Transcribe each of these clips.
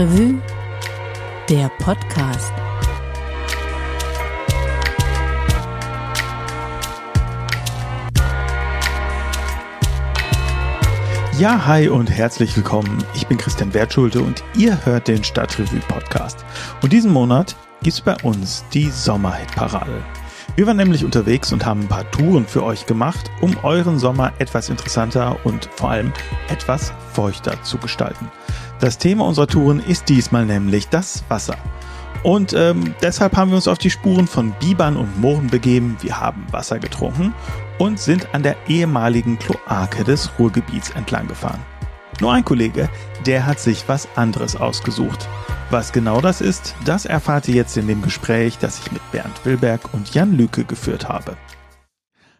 Stadtrevue, der Podcast. Ja, hi und herzlich willkommen. Ich bin Christian Wertschulte und ihr hört den Stadtrevue Podcast. Und diesen Monat gibt's bei uns die Sommerhit-Parade. Wir waren nämlich unterwegs und haben ein paar Touren für euch gemacht, um euren Sommer etwas interessanter und vor allem etwas feuchter zu gestalten. Das Thema unserer Touren ist diesmal nämlich das Wasser. Und ähm, deshalb haben wir uns auf die Spuren von Bibern und Mooren begeben. Wir haben Wasser getrunken und sind an der ehemaligen Kloake des Ruhrgebiets entlang gefahren. Nur ein Kollege, der hat sich was anderes ausgesucht. Was genau das ist, das erfahrt ihr jetzt in dem Gespräch, das ich mit Bernd Wilberg und Jan Lüke geführt habe.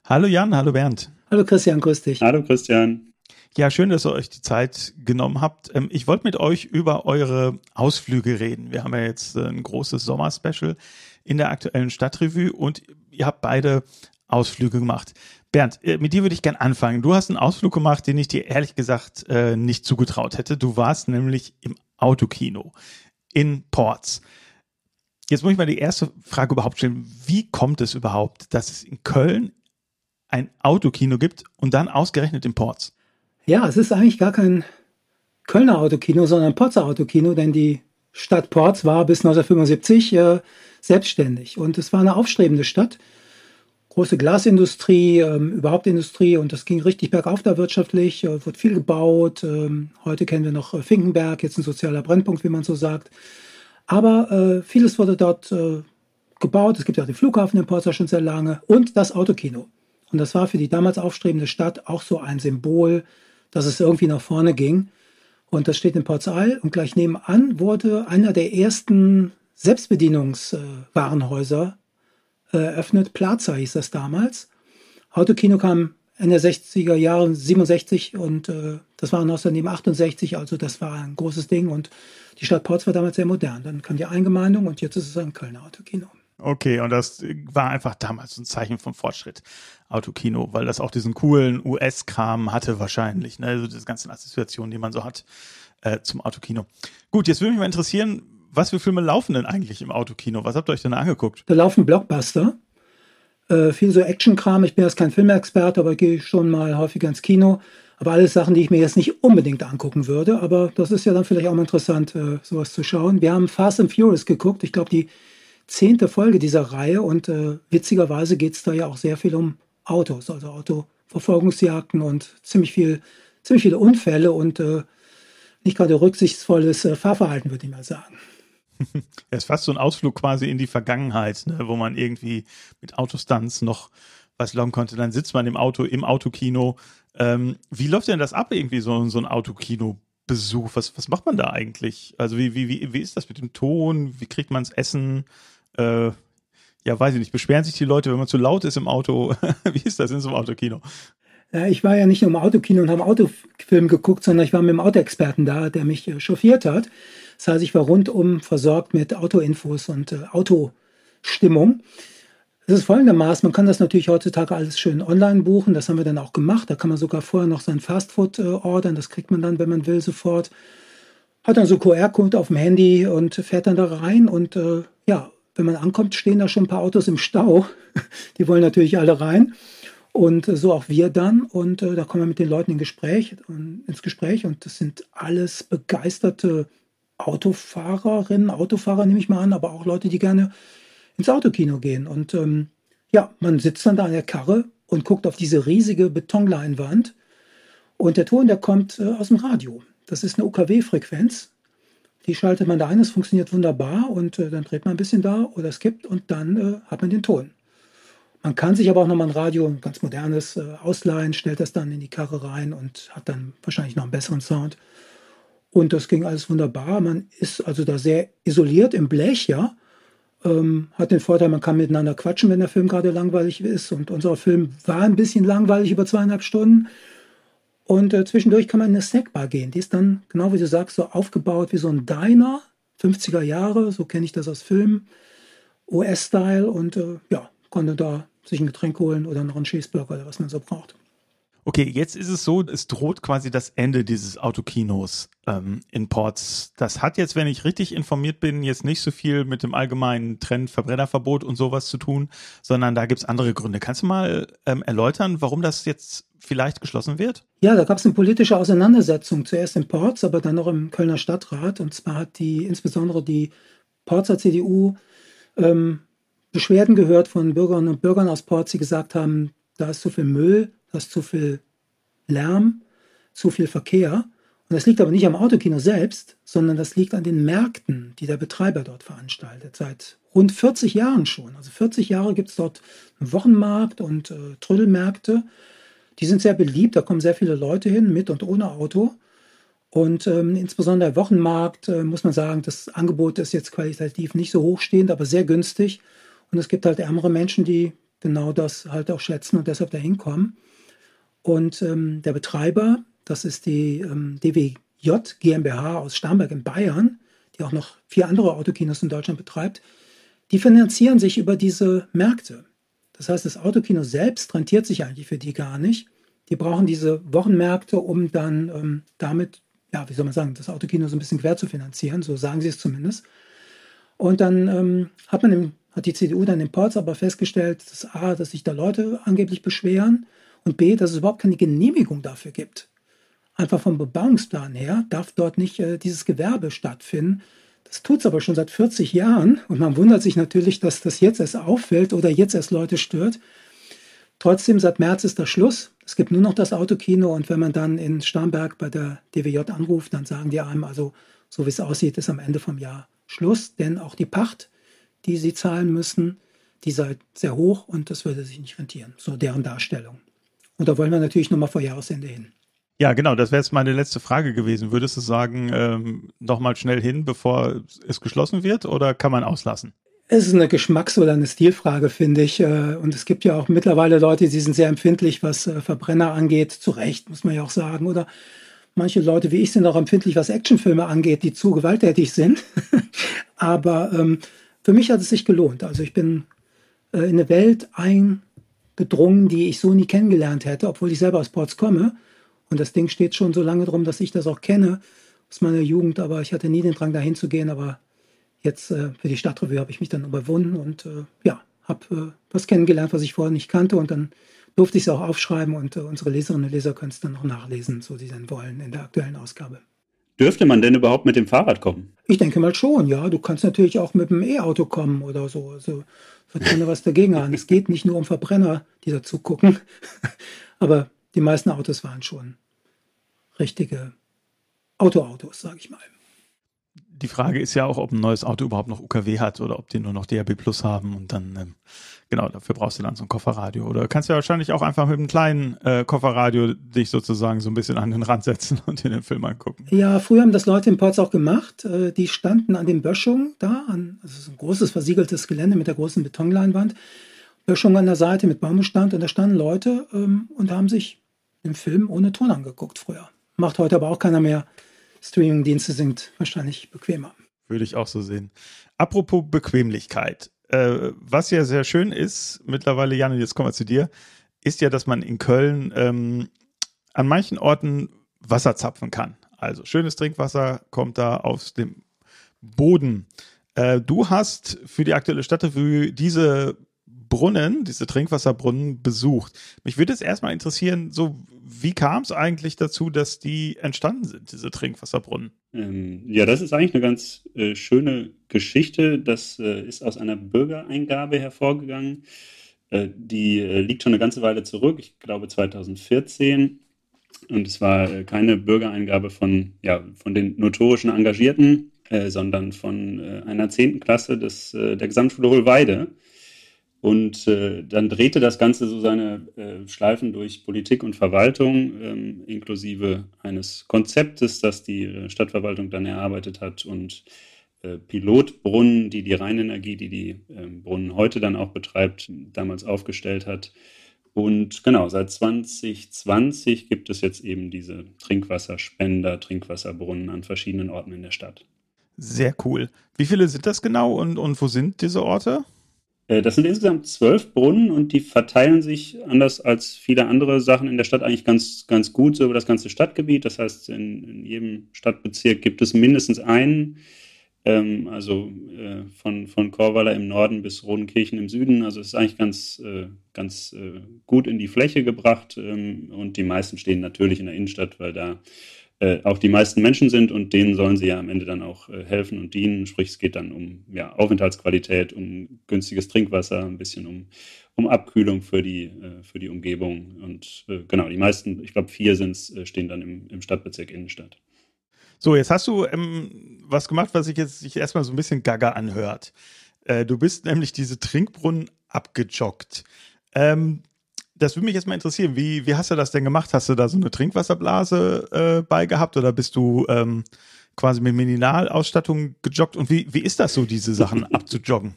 Hallo Jan, hallo Bernd. Hallo Christian, grüß dich. Hallo Christian. Ja, schön, dass ihr euch die Zeit genommen habt. Ähm, ich wollte mit euch über eure Ausflüge reden. Wir haben ja jetzt äh, ein großes Sommerspecial in der aktuellen Stadtrevue und ihr habt beide Ausflüge gemacht. Bernd, äh, mit dir würde ich gern anfangen. Du hast einen Ausflug gemacht, den ich dir ehrlich gesagt äh, nicht zugetraut hätte. Du warst nämlich im Autokino in Ports. Jetzt muss ich mal die erste Frage überhaupt stellen. Wie kommt es überhaupt, dass es in Köln ein Autokino gibt und dann ausgerechnet in Ports? Ja, es ist eigentlich gar kein Kölner Autokino, sondern ein Porzer Autokino, denn die Stadt Ports war bis 1975 äh, selbstständig und es war eine aufstrebende Stadt. Große Glasindustrie, ähm, überhaupt Industrie und das ging richtig bergauf da wirtschaftlich, äh, wird viel gebaut. Ähm, heute kennen wir noch äh, Finkenberg, jetzt ein sozialer Brennpunkt, wie man so sagt. Aber äh, vieles wurde dort äh, gebaut. Es gibt ja den Flughafen in Porzer schon sehr lange und das Autokino. Und das war für die damals aufstrebende Stadt auch so ein Symbol, dass es irgendwie nach vorne ging. Und das steht in Portsal und gleich nebenan wurde einer der ersten Selbstbedienungswarenhäuser äh, eröffnet. Plaza hieß das damals. Autokino kam Ende der 60er Jahre, 67 und äh, das war außerdem 68, also das war ein großes Ding und die Stadt Ports war damals sehr modern. Dann kam die Eingemeindung und jetzt ist es ein Kölner Autokino. Okay, und das war einfach damals ein Zeichen vom Fortschritt, Autokino, weil das auch diesen coolen US-Kram hatte wahrscheinlich, ne? also diese ganzen Assoziationen, die man so hat äh, zum Autokino. Gut, jetzt würde mich mal interessieren, was für Filme laufen denn eigentlich im Autokino? Was habt ihr euch denn angeguckt? Da laufen Blockbuster, äh, viel so Action-Kram. Ich bin jetzt kein Filmexperte, aber gehe schon mal häufiger ins Kino. Aber alles Sachen, die ich mir jetzt nicht unbedingt angucken würde. Aber das ist ja dann vielleicht auch mal interessant, äh, sowas zu schauen. Wir haben Fast and Furious geguckt. Ich glaube, die zehnte Folge dieser Reihe und äh, witzigerweise geht es da ja auch sehr viel um Autos, also Autoverfolgungsjagden und ziemlich viel, ziemlich viele Unfälle und äh, nicht gerade rücksichtsvolles äh, Fahrverhalten, würde ich mal sagen. Es ist fast so ein Ausflug quasi in die Vergangenheit, ne, wo man irgendwie mit Autostunts noch was loggen konnte. Dann sitzt man im Auto, im Autokino. Ähm, wie läuft denn das ab, irgendwie so, so ein Autokino-Besuch? Was, was macht man da eigentlich? Also wie, wie, wie, wie ist das mit dem Ton? Wie kriegt man das Essen? Äh, ja, weiß ich nicht, beschweren sich die Leute, wenn man zu laut ist im Auto? Wie ist das in so einem Autokino? Ja, ich war ja nicht nur im Autokino und habe Autofilm geguckt, sondern ich war mit dem Autoexperten da, der mich äh, chauffiert hat. Das heißt, ich war rundum versorgt mit Autoinfos und äh, Autostimmung. Es ist folgendermaßen, man kann das natürlich heutzutage alles schön online buchen, das haben wir dann auch gemacht. Da kann man sogar vorher noch sein Fastfood äh, ordern, das kriegt man dann, wenn man will, sofort. Hat dann so QR-Code auf dem Handy und fährt dann da rein und äh, ja, wenn man ankommt, stehen da schon ein paar Autos im Stau. Die wollen natürlich alle rein. Und äh, so auch wir dann. Und äh, da kommen wir mit den Leuten in Gespräch, ins Gespräch. Und das sind alles begeisterte Autofahrerinnen, Autofahrer nehme ich mal an, aber auch Leute, die gerne ins Autokino gehen. Und ähm, ja, man sitzt dann da an der Karre und guckt auf diese riesige Betonleinwand. Und der Ton, der kommt äh, aus dem Radio. Das ist eine UKW-Frequenz. Die schaltet man da ein, es funktioniert wunderbar und äh, dann dreht man ein bisschen da oder skippt und dann äh, hat man den Ton. Man kann sich aber auch nochmal ein Radio, ein ganz modernes, äh, ausleihen, stellt das dann in die Karre rein und hat dann wahrscheinlich noch einen besseren Sound. Und das ging alles wunderbar. Man ist also da sehr isoliert im Blech, ja. Ähm, hat den Vorteil, man kann miteinander quatschen, wenn der Film gerade langweilig ist. Und unser Film war ein bisschen langweilig über zweieinhalb Stunden. Und äh, zwischendurch kann man in eine Snackbar gehen. Die ist dann, genau wie du sagst, so aufgebaut wie so ein Diner, 50er Jahre, so kenne ich das aus Filmen, US-Style und äh, ja, konnte da sich ein Getränk holen oder noch einen Cheeseburger oder was man so braucht. Okay, jetzt ist es so, es droht quasi das Ende dieses Autokinos ähm, in Ports. Das hat jetzt, wenn ich richtig informiert bin, jetzt nicht so viel mit dem allgemeinen Trend Verbrennerverbot und sowas zu tun, sondern da gibt's andere Gründe. Kannst du mal ähm, erläutern, warum das jetzt vielleicht geschlossen wird? Ja, da gab es eine politische Auseinandersetzung, zuerst in Ports, aber dann noch im Kölner Stadtrat. Und zwar hat die insbesondere die Porzer CDU ähm, Beschwerden gehört von Bürgerinnen und Bürgern aus Ports, die gesagt haben, da ist zu viel Müll, da ist zu viel Lärm, zu viel Verkehr. Und das liegt aber nicht am Autokino selbst, sondern das liegt an den Märkten, die der Betreiber dort veranstaltet. Seit rund 40 Jahren schon. Also 40 Jahre gibt es dort einen Wochenmarkt und äh, Trödelmärkte. Die sind sehr beliebt, da kommen sehr viele Leute hin, mit und ohne Auto. Und ähm, insbesondere der Wochenmarkt, äh, muss man sagen, das Angebot ist jetzt qualitativ nicht so hochstehend, aber sehr günstig. Und es gibt halt ärmere Menschen, die genau das halt auch schätzen und deshalb dahin kommen. Und ähm, der Betreiber, das ist die ähm, DWJ GmbH aus Starnberg in Bayern, die auch noch vier andere Autokinos in Deutschland betreibt, die finanzieren sich über diese Märkte. Das heißt, das Autokino selbst rentiert sich eigentlich für die gar nicht. Die brauchen diese Wochenmärkte, um dann ähm, damit, ja, wie soll man sagen, das Autokino so ein bisschen quer zu finanzieren, so sagen sie es zumindest. Und dann ähm, hat man im hat die CDU dann in Ports aber festgestellt, dass A, dass sich da Leute angeblich beschweren und B, dass es überhaupt keine Genehmigung dafür gibt. Einfach vom Bebauungsplan her darf dort nicht äh, dieses Gewerbe stattfinden. Das tut es aber schon seit 40 Jahren und man wundert sich natürlich, dass das jetzt erst auffällt oder jetzt erst Leute stört. Trotzdem, seit März ist das Schluss. Es gibt nur noch das Autokino und wenn man dann in Starnberg bei der DWJ anruft, dann sagen die einem, also so wie es aussieht, ist am Ende vom Jahr Schluss, denn auch die Pacht die sie zahlen müssen, die sei sehr hoch und das würde sich nicht rentieren. So deren Darstellung. Und da wollen wir natürlich nochmal vor Jahresende hin. Ja, genau, das wäre jetzt meine letzte Frage gewesen. Würdest du sagen, ähm, nochmal schnell hin, bevor es geschlossen wird oder kann man auslassen? Es ist eine Geschmacks- oder eine Stilfrage, finde ich. Äh, und es gibt ja auch mittlerweile Leute, die sind sehr empfindlich, was äh, Verbrenner angeht. Zu Recht, muss man ja auch sagen. Oder manche Leute wie ich sind auch empfindlich, was Actionfilme angeht, die zu gewalttätig sind. Aber ähm, für mich hat es sich gelohnt. Also ich bin äh, in eine Welt eingedrungen, die ich so nie kennengelernt hätte, obwohl ich selber aus Ports komme. Und das Ding steht schon so lange drum, dass ich das auch kenne aus meiner Jugend, aber ich hatte nie den Drang, dahin zu gehen. Aber jetzt äh, für die Stadtrevue habe ich mich dann überwunden und äh, ja, habe äh, was kennengelernt, was ich vorher nicht kannte. Und dann durfte ich es auch aufschreiben und äh, unsere Leserinnen und Leser können es dann noch nachlesen, so sie denn wollen, in der aktuellen Ausgabe. Dürfte man denn überhaupt mit dem Fahrrad kommen? Ich denke mal schon, ja. Du kannst natürlich auch mit dem E-Auto kommen oder so. Also wird keiner was dagegen haben. Es geht nicht nur um Verbrenner, die dazu gucken. Aber die meisten Autos waren schon richtige Autoautos, sage ich mal die Frage ist ja auch, ob ein neues Auto überhaupt noch UKW hat oder ob die nur noch DAB Plus haben und dann, ähm, genau, dafür brauchst du dann so ein Kofferradio. Oder kannst du ja wahrscheinlich auch einfach mit einem kleinen äh, Kofferradio dich sozusagen so ein bisschen an den Rand setzen und dir den Film angucken. Ja, früher haben das Leute in Ports auch gemacht. Äh, die standen an den Böschungen da, an, also so ein großes versiegeltes Gelände mit der großen Betonleinwand. Böschung an der Seite mit Baumbestand und da standen Leute ähm, und haben sich den Film ohne Ton angeguckt früher. Macht heute aber auch keiner mehr. Streaming-Dienste sind wahrscheinlich bequemer. Würde ich auch so sehen. Apropos Bequemlichkeit. Äh, was ja sehr schön ist, mittlerweile, Jan, jetzt kommen wir zu dir, ist ja, dass man in Köln ähm, an manchen Orten Wasser zapfen kann. Also schönes Trinkwasser kommt da aus dem Boden. Äh, du hast für die aktuelle Stadtrevue diese Brunnen, diese Trinkwasserbrunnen besucht. Mich würde es erstmal interessieren, so wie kam es eigentlich dazu, dass die entstanden sind, diese Trinkwasserbrunnen? Ähm, ja, das ist eigentlich eine ganz äh, schöne Geschichte. Das äh, ist aus einer Bürgereingabe hervorgegangen. Äh, die äh, liegt schon eine ganze Weile zurück, ich glaube 2014. Und es war äh, keine Bürgereingabe von, ja, von den notorischen Engagierten, äh, sondern von einer zehnten Klasse des, der Gesamtschule Hohlweide. Und äh, dann drehte das Ganze so seine äh, Schleifen durch Politik und Verwaltung, ähm, inklusive eines Konzeptes, das die äh, Stadtverwaltung dann erarbeitet hat und äh, Pilotbrunnen, die die Rheinenergie, die die ähm, Brunnen heute dann auch betreibt, damals aufgestellt hat. Und genau, seit 2020 gibt es jetzt eben diese Trinkwasserspender, Trinkwasserbrunnen an verschiedenen Orten in der Stadt. Sehr cool. Wie viele sind das genau und, und wo sind diese Orte? Äh, das sind insgesamt zwölf Brunnen und die verteilen sich anders als viele andere Sachen in der Stadt eigentlich ganz, ganz gut so über das ganze Stadtgebiet. Das heißt, in, in jedem Stadtbezirk gibt es mindestens einen, ähm, also äh, von, von Korweiler im Norden bis Rodenkirchen im Süden. Also es ist eigentlich ganz, äh, ganz äh, gut in die Fläche gebracht ähm, und die meisten stehen natürlich in der Innenstadt, weil da äh, auch die meisten Menschen sind und denen sollen sie ja am Ende dann auch äh, helfen und dienen. Sprich, es geht dann um ja, Aufenthaltsqualität, um günstiges Trinkwasser, ein bisschen um, um Abkühlung für die, äh, für die Umgebung. Und äh, genau, die meisten, ich glaube vier sind äh, stehen dann im, im Stadtbezirk Innenstadt. So, jetzt hast du ähm, was gemacht, was sich jetzt sich erstmal so ein bisschen gaga anhört. Du bist nämlich diese Trinkbrunnen abgejoggt. Ähm, das würde mich jetzt mal interessieren. Wie, wie hast du das denn gemacht? Hast du da so eine Trinkwasserblase äh, bei gehabt oder bist du ähm, quasi mit Mineralausstattung gejoggt? Und wie, wie ist das so, diese Sachen abzujoggen?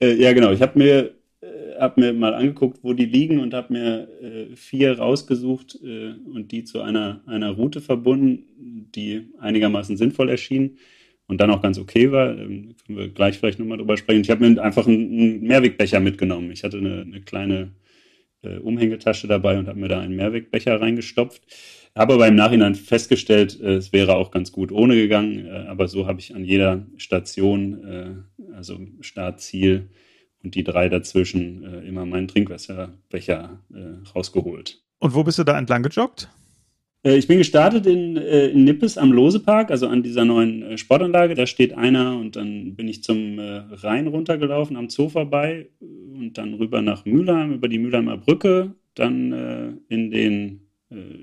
Äh, ja, genau. Ich habe mir, äh, hab mir mal angeguckt, wo die liegen und habe mir äh, vier rausgesucht äh, und die zu einer, einer Route verbunden, die einigermaßen sinnvoll erschien und dann auch ganz okay war. Ähm, können wir gleich vielleicht nochmal drüber sprechen. Ich habe mir einfach einen, Mehrwegbecher mitgenommen. Ich hatte eine, eine kleine äh, Umhängetasche dabei und habe mir da einen Mehrwegbecher reingestopft. Habe aber im Nachhinein festgestellt, äh, es wäre auch ganz gut ohne gegangen. Äh, aber so habe ich an jeder Station, äh, also Start, Ziel und die drei dazwischen, äh, immer meinen Trinkwasserbecher äh, rausgeholt. Und wo bist du da entlang gejoggt? Äh, ich bin gestartet in, äh, in Nippes am Losepark, also an dieser neuen äh, Sportanlage. Da steht einer und dann bin ich zum Rhein runtergelaufen, am Zoo vorbei und dann rüber nach Mülheim, über die Mülheimer Brücke, dann in den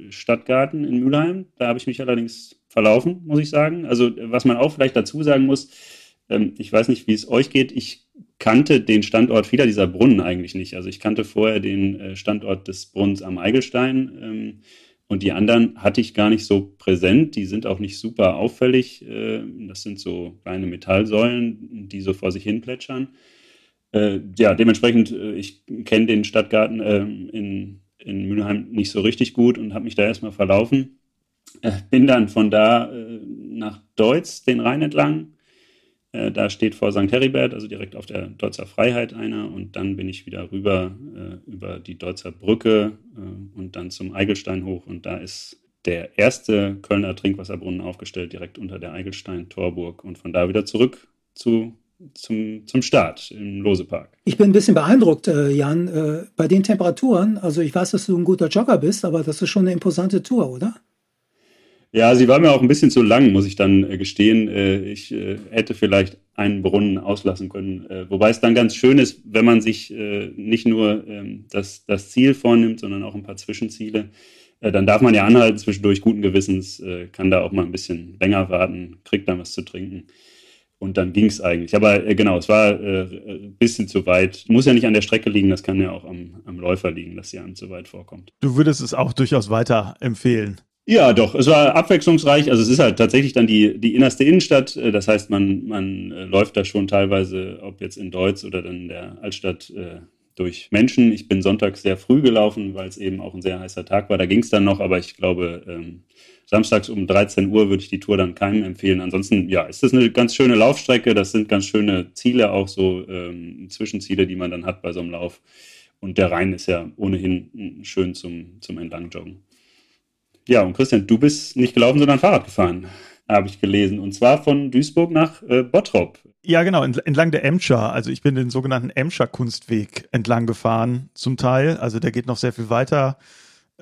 Stadtgarten in Mülheim. Da habe ich mich allerdings verlaufen, muss ich sagen. Also was man auch vielleicht dazu sagen muss, ähm, ich weiß nicht, wie es euch geht, ich kannte den Standort vieler dieser Brunnen eigentlich nicht. Also ich kannte vorher den Standort des Brunnens am Eigelstein ähm, und die anderen hatte ich gar nicht so präsent. Die sind auch nicht super auffällig. Äh, das sind so kleine Metallsäulen, die so vor sich hin plätschern. Äh, ja, dementsprechend, äh, ich kenne den Stadtgarten in, in Mülheim nicht so richtig gut und habe mich da erstmal verlaufen. Bin dann von da nach Deutz den Rhein entlang äh, da steht vor St. Heribert, also direkt auf der Deutzer Freiheit einer. Und dann bin ich wieder rüber äh, über die Deutzer Brücke äh, und dann zum Eigelstein hoch. Und da ist der erste Kölner Trinkwasserbrunnen aufgestellt, direkt unter der Eigelstein-Torburg. Und von da wieder zurück zu zum, zum Start im Losepark. Ich bin ein bisschen beeindruckt, äh, Jan, äh, bei den Temperaturen. Also ich weiß, dass du ein guter Jogger bist, aber das ist schon eine imposante Tour, oder? Ja, sie war mir auch ein bisschen zu lang, muss ich dann äh, gestehen. Äh, ich äh, hätte vielleicht einen Brunnen auslassen können. Wobei es dann ganz schön ist, wenn man sich nicht nur ähm, das, das Ziel vornimmt, sondern auch ein paar Zwischenziele. Dann darf man ja anhalten zwischendurch guten Gewissens, kann da auch mal ein bisschen länger warten, kriegt dann was zu trinken. Und dann ging es eigentlich. Aber genau, es war ein bisschen zu weit. Muss ja nicht an der Strecke liegen, das kann ja auch am, am Läufer liegen, dass sie einem zu weit vorkommt. Du würdest es auch durchaus weiter empfehlen. Ja, doch. Es war abwechslungsreich. Also es ist halt tatsächlich dann die, die innerste Innenstadt. Äh, das heißt, man, man äh, läuft da schon teilweise, ob jetzt in Deutz oder dann in der Altstadt, äh, durch Menschen. Ich bin sonntags sehr früh gelaufen, weil es eben auch ein sehr heißer Tag war. Da ging es dann noch, aber ich glaube, ähm, samstags um 13 Uhr würde ich die Tour dann keinem empfehlen. Ansonsten, ja, ist das eine ganz schöne Laufstrecke. Das sind ganz schöne Ziele, auch so ähm, Zwischenziele, die man dann hat bei so einem Lauf. Und der Rhein ist ja ohnehin schön zum, zum Entlangjoggen. Ja, und Christian, du bist nicht gelaufen, sondern Fahrrad gefahren, habe ich gelesen. Und zwar von Duisburg nach äh, Bottrop. Ja, genau, entlang der Emscher. Also ich bin den sogenannten Emscher Kunstweg entlang gefahren, zum Teil. Also der geht noch sehr viel weiter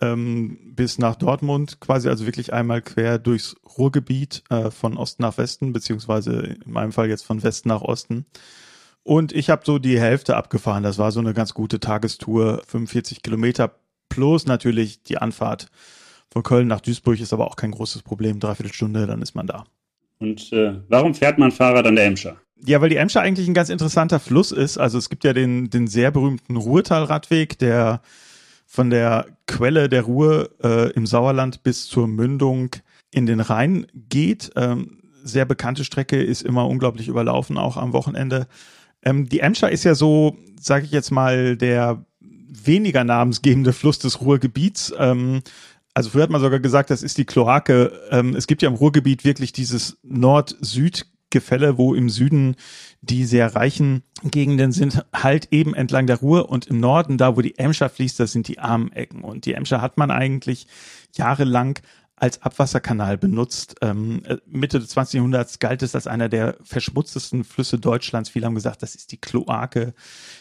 ähm, bis nach Dortmund, quasi also wirklich einmal quer durchs Ruhrgebiet äh, von Osten nach Westen, beziehungsweise in meinem Fall jetzt von Westen nach Osten. Und ich habe so die Hälfte abgefahren. Das war so eine ganz gute Tagestour, 45 Kilometer plus natürlich die Anfahrt von Köln nach Duisburg ist aber auch kein großes Problem. Dreiviertel Stunde, dann ist man da. Und äh, warum fährt man Fahrrad an der Emscher? Ja, weil die Emscher eigentlich ein ganz interessanter Fluss ist. Also es gibt ja den, den sehr berühmten Ruhrtalradweg, der von der Quelle der Ruhr äh, im Sauerland bis zur Mündung in den Rhein geht. Ähm, sehr bekannte Strecke, ist immer unglaublich überlaufen, auch am Wochenende. Ähm, die Emscher ist ja so, sage ich jetzt mal, der weniger namensgebende Fluss des Ruhrgebiets. Ähm, also früher hat man sogar gesagt, das ist die Kloake. Ähm, es gibt ja im Ruhrgebiet wirklich dieses Nord-Süd Gefälle, wo im Süden die sehr reichen Gegenden sind, halt eben entlang der Ruhr und im Norden, da wo die Emscher fließt, das sind die armen Ecken. Und die Emscher hat man eigentlich jahrelang als Abwasserkanal benutzt. Ähm, äh, Mitte des 20. Jahrhunderts galt es als einer der verschmutztesten Flüsse Deutschlands. Viele haben gesagt, das ist die Kloake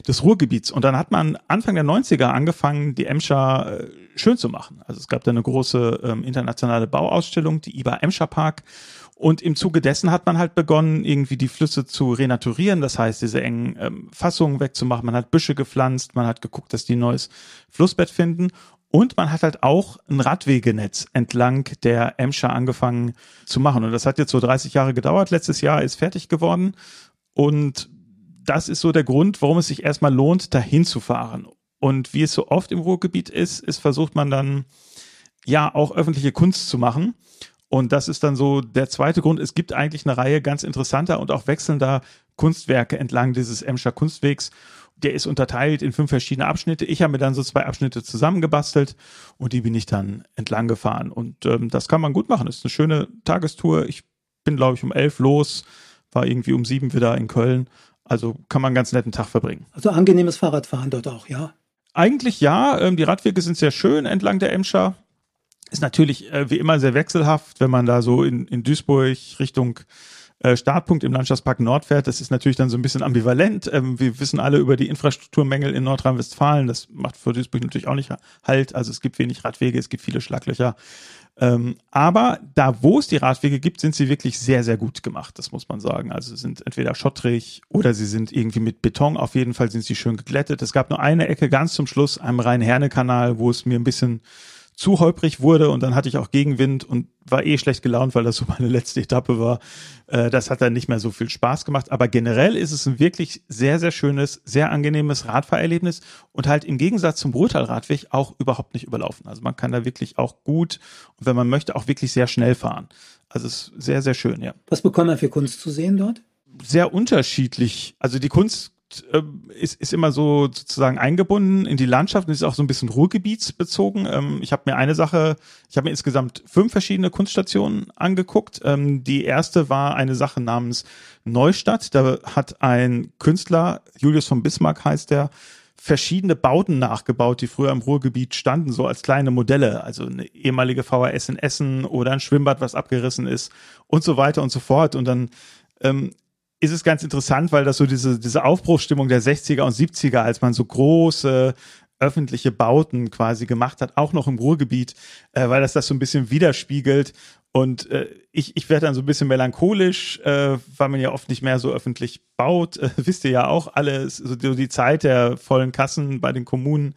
des Ruhrgebiets. Und dann hat man Anfang der 90er angefangen, die Emscher äh, schön zu machen. Also es gab da eine große ähm, internationale Bauausstellung, die IBA Emscher Park. Und im Zuge dessen hat man halt begonnen, irgendwie die Flüsse zu renaturieren, das heißt, diese engen ähm, Fassungen wegzumachen. Man hat Büsche gepflanzt, man hat geguckt, dass die ein neues Flussbett finden. Und man hat halt auch ein Radwegenetz entlang der Emscher angefangen zu machen. Und das hat jetzt so 30 Jahre gedauert. Letztes Jahr ist fertig geworden. Und das ist so der Grund, warum es sich erstmal lohnt, dahin zu fahren. Und wie es so oft im Ruhrgebiet ist, ist versucht man dann ja auch öffentliche Kunst zu machen. Und das ist dann so der zweite Grund. Es gibt eigentlich eine Reihe ganz interessanter und auch wechselnder Kunstwerke entlang dieses Emscher Kunstwegs der ist unterteilt in fünf verschiedene Abschnitte. Ich habe mir dann so zwei Abschnitte zusammengebastelt und die bin ich dann entlang gefahren. Und ähm, das kann man gut machen. Das ist eine schöne Tagestour. Ich bin, glaube ich, um elf los, war irgendwie um sieben wieder in Köln. Also kann man einen ganz netten Tag verbringen. Also angenehmes Fahrradfahren dort auch, ja? Eigentlich ja. Ähm, die Radwege sind sehr schön entlang der Emscher. Ist natürlich äh, wie immer sehr wechselhaft, wenn man da so in, in Duisburg Richtung äh, Startpunkt im Landschaftspark Nordfährt. Das ist natürlich dann so ein bisschen ambivalent. Ähm, wir wissen alle über die Infrastrukturmängel in Nordrhein-Westfalen. Das macht für Duisburg natürlich auch nicht halt. Also es gibt wenig Radwege, es gibt viele Schlaglöcher. Ähm, aber da, wo es die Radwege gibt, sind sie wirklich sehr, sehr gut gemacht. Das muss man sagen. Also sie sind entweder schottrig oder sie sind irgendwie mit Beton. Auf jeden Fall sind sie schön geglättet. Es gab nur eine Ecke ganz zum Schluss am Rhein-Herne-Kanal, wo es mir ein bisschen zu holprig wurde und dann hatte ich auch Gegenwind und war eh schlecht gelaunt, weil das so meine letzte Etappe war. Äh, das hat dann nicht mehr so viel Spaß gemacht. Aber generell ist es ein wirklich sehr, sehr schönes, sehr angenehmes Radfahrerlebnis und halt im Gegensatz zum Ruhrtal-Radweg auch überhaupt nicht überlaufen. Also man kann da wirklich auch gut und wenn man möchte auch wirklich sehr schnell fahren. Also es ist sehr, sehr schön, ja. Was bekommt man für Kunst zu sehen dort? Sehr unterschiedlich. Also die Kunst äh, ist, ist immer so sozusagen eingebunden in die Landschaft und ist auch so ein bisschen ruhrgebietsbezogen. Ähm, ich habe mir eine Sache, ich habe mir insgesamt fünf verschiedene Kunststationen angeguckt. Ähm, die erste war eine Sache namens Neustadt. Da hat ein Künstler, Julius von Bismarck heißt der, verschiedene Bauten nachgebaut, die früher im Ruhrgebiet standen, so als kleine Modelle, also eine ehemalige VHS in Essen oder ein Schwimmbad, was abgerissen ist und so weiter und so fort. Und dann ähm, ist es ganz interessant, weil das so diese, diese Aufbruchsstimmung der 60er und 70er, als man so große öffentliche Bauten quasi gemacht hat, auch noch im Ruhrgebiet, äh, weil das das so ein bisschen widerspiegelt. Und äh, ich, ich werde dann so ein bisschen melancholisch, äh, weil man ja oft nicht mehr so öffentlich baut. Äh, wisst ihr ja auch alles, so die, die Zeit der vollen Kassen bei den Kommunen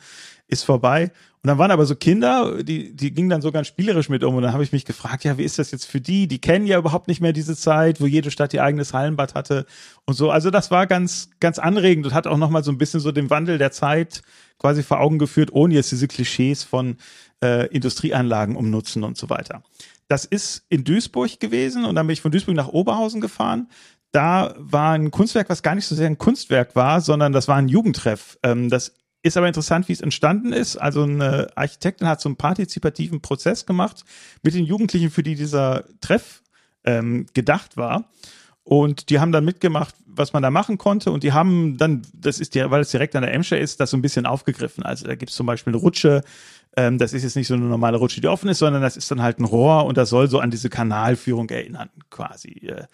ist vorbei. Und dann waren aber so Kinder, die, die gingen dann so ganz spielerisch mit um. Und dann habe ich mich gefragt, ja, wie ist das jetzt für die? Die kennen ja überhaupt nicht mehr diese Zeit, wo jede Stadt ihr eigenes Hallenbad hatte und so. Also das war ganz, ganz anregend und hat auch nochmal so ein bisschen so den Wandel der Zeit quasi vor Augen geführt, ohne jetzt diese Klischees von äh, Industrieanlagen umnutzen und so weiter. Das ist in Duisburg gewesen und dann bin ich von Duisburg nach Oberhausen gefahren da war ein Kunstwerk, was gar nicht so sehr ein Kunstwerk war, sondern das war ein Jugendtreff. Ähm, das ist aber interessant, wie es entstanden ist. Also eine Architektin hat so einen partizipativen Prozess gemacht mit den Jugendlichen, für die dieser Treff ähm, gedacht war. Und die haben dann mitgemacht, was man da machen konnte. Und die haben dann, das ist ja, weil es direkt an der Emscher ist, das so ein bisschen aufgegriffen. Also da gibt es zum Beispiel eine Rutsche. Ähm, das ist jetzt nicht so eine normale Rutsche, die offen ist, sondern das ist dann halt ein Rohr und das soll so an diese Kanalführung erinnern, quasi. Äh,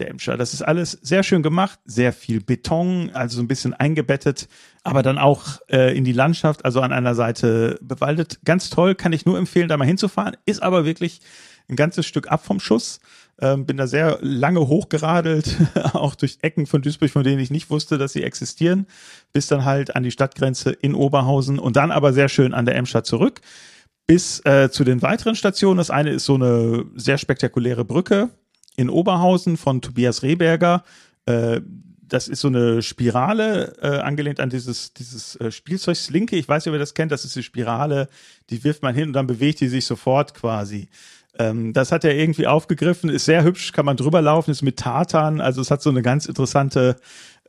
der. Das ist alles sehr schön gemacht, sehr viel Beton, also so ein bisschen eingebettet, aber dann auch äh, in die Landschaft, also an einer Seite bewaldet. Ganz toll, kann ich nur empfehlen, da mal hinzufahren. Ist aber wirklich ein ganzes Stück ab vom Schuss. Ähm, bin da sehr lange hochgeradelt, auch durch Ecken von Duisburg, von denen ich nicht wusste, dass sie existieren, bis dann halt an die Stadtgrenze in Oberhausen und dann aber sehr schön an der Emscher zurück bis äh, zu den weiteren Stationen. Das eine ist so eine sehr spektakuläre Brücke, in Oberhausen von Tobias Rehberger. Äh, das ist so eine Spirale, äh, angelehnt an dieses, dieses äh, Spielzeug Slinke. Ich weiß nicht, ob ihr das kennt. Das ist die Spirale, die wirft man hin und dann bewegt die sich sofort quasi. Ähm, das hat er irgendwie aufgegriffen, ist sehr hübsch, kann man drüber laufen, ist mit Tartan. Also es hat so eine ganz interessante,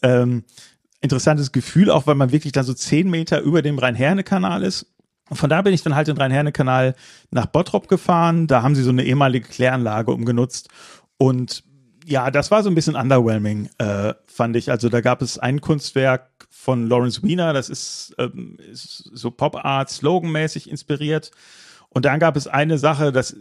ähm, interessantes Gefühl, auch weil man wirklich dann so zehn Meter über dem Rhein-Herne-Kanal ist. Und von da bin ich dann halt den Rhein-Herne-Kanal nach Bottrop gefahren. Da haben sie so eine ehemalige Kläranlage umgenutzt und ja, das war so ein bisschen underwhelming, äh, fand ich. Also da gab es ein Kunstwerk von Lawrence Wiener, das ist, ähm, ist so Pop Art, Slogan-mäßig inspiriert. Und dann gab es eine Sache, das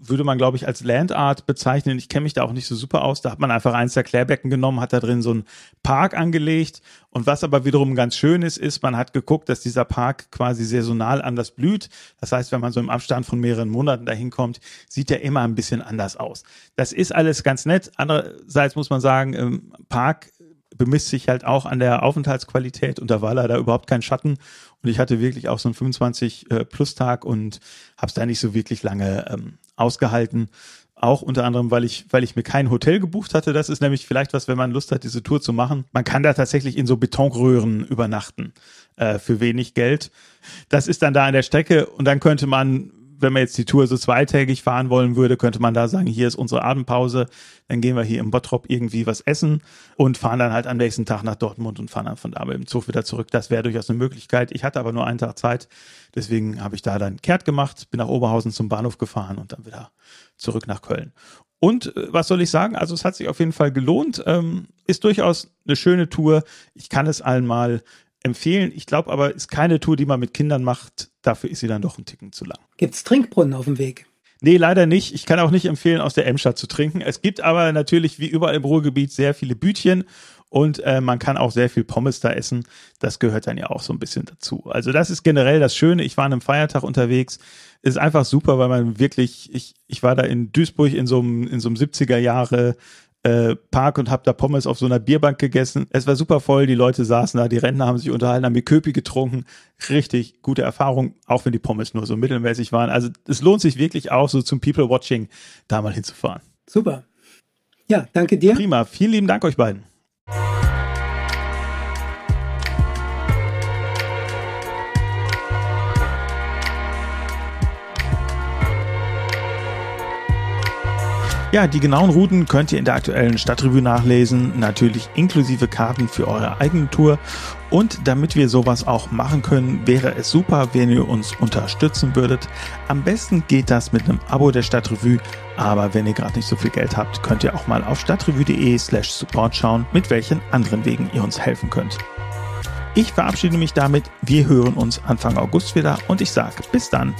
würde man, glaube ich, als Landart bezeichnen. Ich kenne mich da auch nicht so super aus. Da hat man einfach eins der Klärbecken genommen, hat da drin so einen Park angelegt. Und was aber wiederum ganz schön ist, ist, man hat geguckt, dass dieser Park quasi saisonal anders blüht. Das heißt, wenn man so im Abstand von mehreren Monaten dahin kommt, sieht der immer ein bisschen anders aus. Das ist alles ganz nett. Andererseits muss man sagen, im Park bemisst sich halt auch an der Aufenthaltsqualität und da war leider überhaupt kein Schatten und ich hatte wirklich auch so einen 25 äh, Plus Tag und habe es da nicht so wirklich lange ähm, ausgehalten. Auch unter anderem, weil ich, weil ich mir kein Hotel gebucht hatte. Das ist nämlich vielleicht was, wenn man Lust hat, diese Tour zu machen. Man kann da tatsächlich in so Betonröhren übernachten äh, für wenig Geld. Das ist dann da an der Strecke und dann könnte man wenn man jetzt die Tour so zweitägig fahren wollen würde, könnte man da sagen, hier ist unsere Abendpause, dann gehen wir hier im Bottrop irgendwie was essen und fahren dann halt am nächsten Tag nach Dortmund und fahren dann von da mit dem Zug wieder zurück. Das wäre durchaus eine Möglichkeit. Ich hatte aber nur einen Tag Zeit, deswegen habe ich da dann kehrt gemacht, bin nach Oberhausen zum Bahnhof gefahren und dann wieder zurück nach Köln. Und äh, was soll ich sagen? Also es hat sich auf jeden Fall gelohnt. Ähm, ist durchaus eine schöne Tour. Ich kann es allen mal empfehlen. Ich glaube aber, ist keine Tour, die man mit Kindern macht. Dafür ist sie dann doch ein Ticken zu lang. Gibt es Trinkbrunnen auf dem Weg? Nee, leider nicht. Ich kann auch nicht empfehlen, aus der Emscher zu trinken. Es gibt aber natürlich wie überall im Ruhrgebiet sehr viele Bütchen und äh, man kann auch sehr viel Pommes da essen. Das gehört dann ja auch so ein bisschen dazu. Also das ist generell das Schöne. Ich war an einem Feiertag unterwegs. Ist einfach super, weil man wirklich, ich, ich war da in Duisburg in so einem, in so einem 70er Jahre äh, Park und habe da Pommes auf so einer Bierbank gegessen. Es war super voll, die Leute saßen da, die Rentner haben sich unterhalten, haben Köpi getrunken. Richtig gute Erfahrung, auch wenn die Pommes nur so mittelmäßig waren. Also es lohnt sich wirklich auch so zum People Watching da mal hinzufahren. Super. Ja, danke dir. Prima, vielen lieben Dank euch beiden. Ja, die genauen Routen könnt ihr in der aktuellen Stadtrevue nachlesen, natürlich inklusive Karten für eure eigene Tour. Und damit wir sowas auch machen können, wäre es super, wenn ihr uns unterstützen würdet. Am besten geht das mit einem Abo der Stadtrevue, aber wenn ihr gerade nicht so viel Geld habt, könnt ihr auch mal auf stadtrevue.de slash support schauen, mit welchen anderen Wegen ihr uns helfen könnt. Ich verabschiede mich damit, wir hören uns Anfang August wieder und ich sage bis dann.